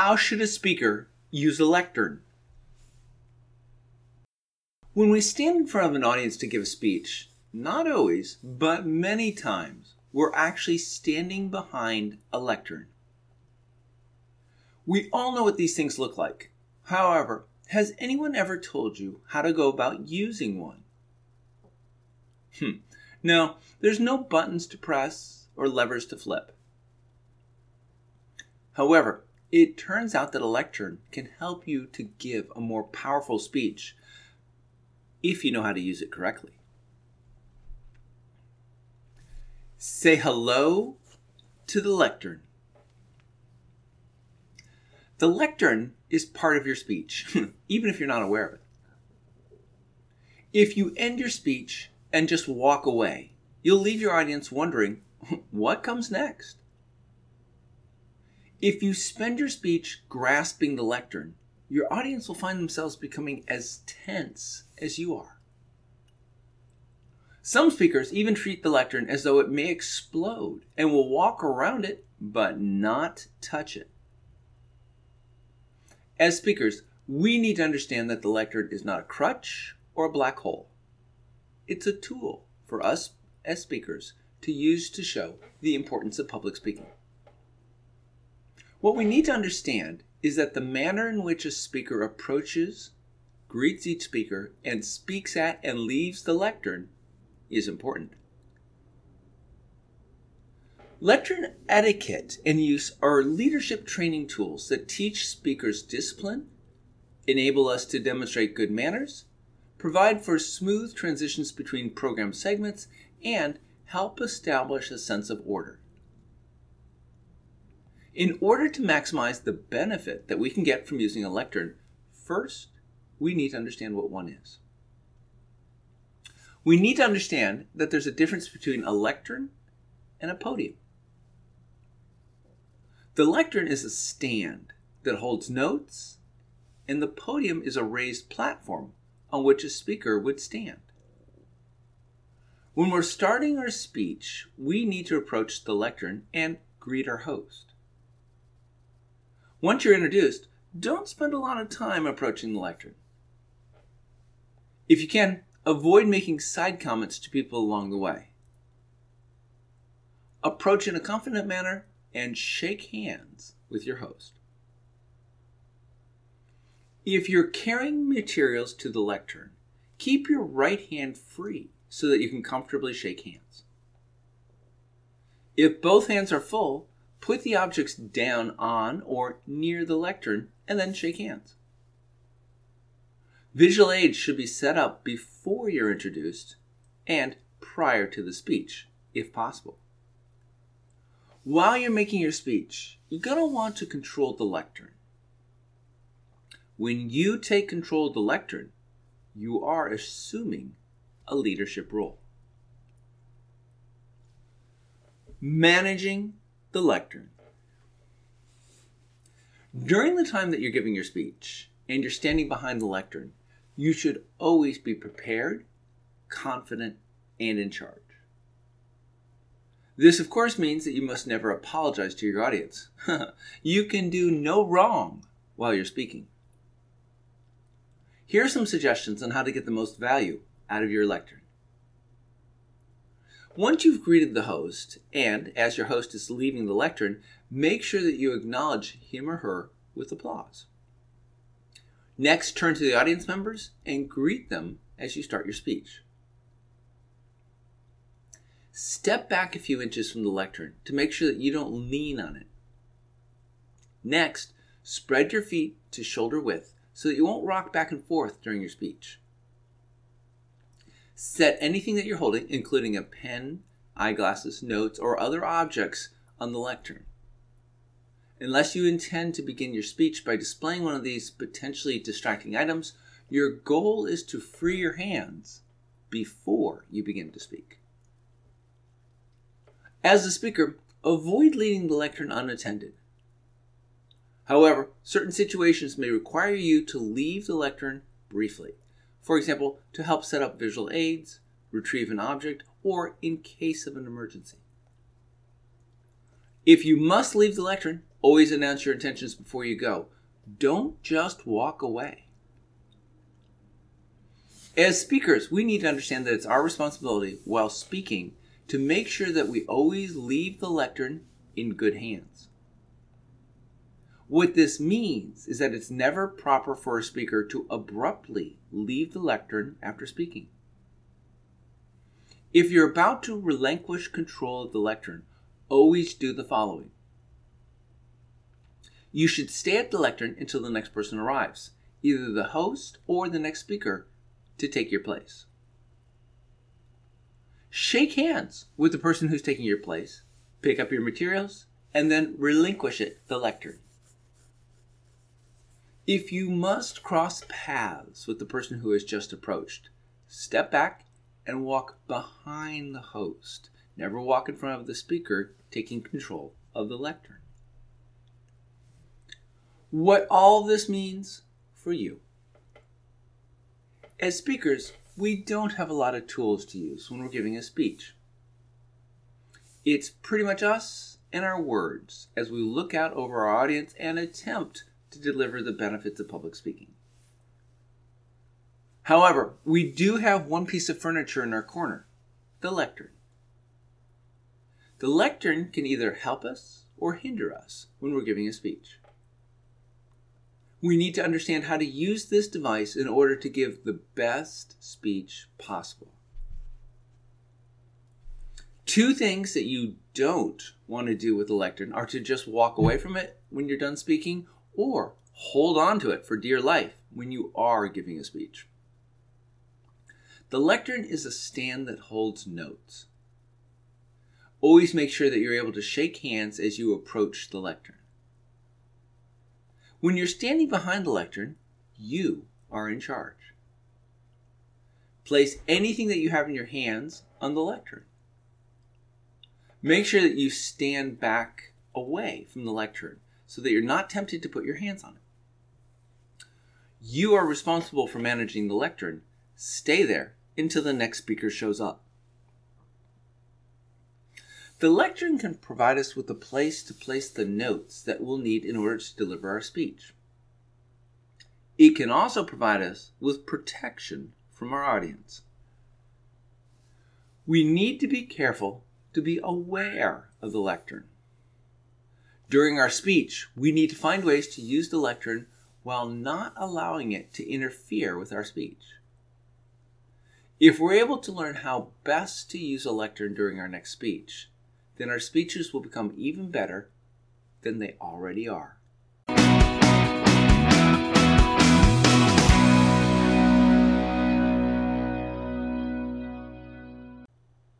How should a speaker use a lectern? When we stand in front of an audience to give a speech, not always, but many times, we're actually standing behind a lectern. We all know what these things look like. However, has anyone ever told you how to go about using one? Hmm. No, there's no buttons to press or levers to flip. However, it turns out that a lectern can help you to give a more powerful speech if you know how to use it correctly. Say hello to the lectern. The lectern is part of your speech, even if you're not aware of it. If you end your speech and just walk away, you'll leave your audience wondering what comes next. If you spend your speech grasping the lectern, your audience will find themselves becoming as tense as you are. Some speakers even treat the lectern as though it may explode and will walk around it but not touch it. As speakers, we need to understand that the lectern is not a crutch or a black hole. It's a tool for us as speakers to use to show the importance of public speaking. What we need to understand is that the manner in which a speaker approaches, greets each speaker, and speaks at and leaves the lectern is important. Lectern etiquette and use are leadership training tools that teach speakers discipline, enable us to demonstrate good manners, provide for smooth transitions between program segments, and help establish a sense of order. In order to maximize the benefit that we can get from using a lectern, first, we need to understand what one is. We need to understand that there's a difference between a lectern and a podium. The lectern is a stand that holds notes, and the podium is a raised platform on which a speaker would stand. When we're starting our speech, we need to approach the lectern and greet our host. Once you're introduced, don't spend a lot of time approaching the lectern. If you can, avoid making side comments to people along the way. Approach in a confident manner and shake hands with your host. If you're carrying materials to the lectern, keep your right hand free so that you can comfortably shake hands. If both hands are full, put the objects down on or near the lectern and then shake hands. Visual aids should be set up before you're introduced and prior to the speech, if possible. While you're making your speech, you're going to want to control the lectern. When you take control of the lectern, you are assuming a leadership role. Managing the lectern. During the time that you're giving your speech and you're standing behind the lectern, you should always be prepared, confident, and in charge. This, of course, means that you must never apologize to your audience. you can do no wrong while you're speaking. Here are some suggestions on how to get the most value out of your lectern. Once you've greeted the host, and as your host is leaving the lectern, make sure that you acknowledge him or her with applause. Next, turn to the audience members and greet them as you start your speech. Step back a few inches from the lectern to make sure that you don't lean on it. Next, spread your feet to shoulder width so that you won't rock back and forth during your speech. Set anything that you're holding, including a pen, eyeglasses, notes, or other objects, on the lectern. Unless you intend to begin your speech by displaying one of these potentially distracting items, your goal is to free your hands before you begin to speak. As a speaker, avoid leaving the lectern unattended. However, certain situations may require you to leave the lectern briefly. For example, to help set up visual aids, retrieve an object, or in case of an emergency. If you must leave the lectern, Always announce your intentions before you go. Don't just walk away. As speakers, we need to understand that it's our responsibility while speaking to make sure that we always leave the lectern in good hands. What this means is that it's never proper for a speaker to abruptly leave the lectern after speaking. If you're about to relinquish control of the lectern, always do the following. You should stay at the lectern until the next person arrives, either the host or the next speaker, to take your place. Shake hands with the person who's taking your place, pick up your materials, and then relinquish it the lectern. If you must cross paths with the person who has just approached, step back and walk behind the host. Never walk in front of the speaker taking control of the lectern. What all this means for you. As speakers, we don't have a lot of tools to use when we're giving a speech. It's pretty much us and our words as we look out over our audience and attempt to deliver the benefits of public speaking. However, we do have one piece of furniture in our corner the lectern. The lectern can either help us or hinder us when we're giving a speech. We need to understand how to use this device in order to give the best speech possible. Two things that you don't want to do with the lectern are to just walk away from it when you're done speaking or hold on to it for dear life when you are giving a speech. The lectern is a stand that holds notes. Always make sure that you're able to shake hands as you approach the lectern. When you're standing behind the lectern, you are in charge. Place anything that you have in your hands on the lectern. Make sure that you stand back away from the lectern so that you're not tempted to put your hands on it. You are responsible for managing the lectern. Stay there until the next speaker shows up. The lectern can provide us with a place to place the notes that we'll need in order to deliver our speech. It can also provide us with protection from our audience. We need to be careful to be aware of the lectern. During our speech, we need to find ways to use the lectern while not allowing it to interfere with our speech. If we're able to learn how best to use a lectern during our next speech, then our speeches will become even better than they already are.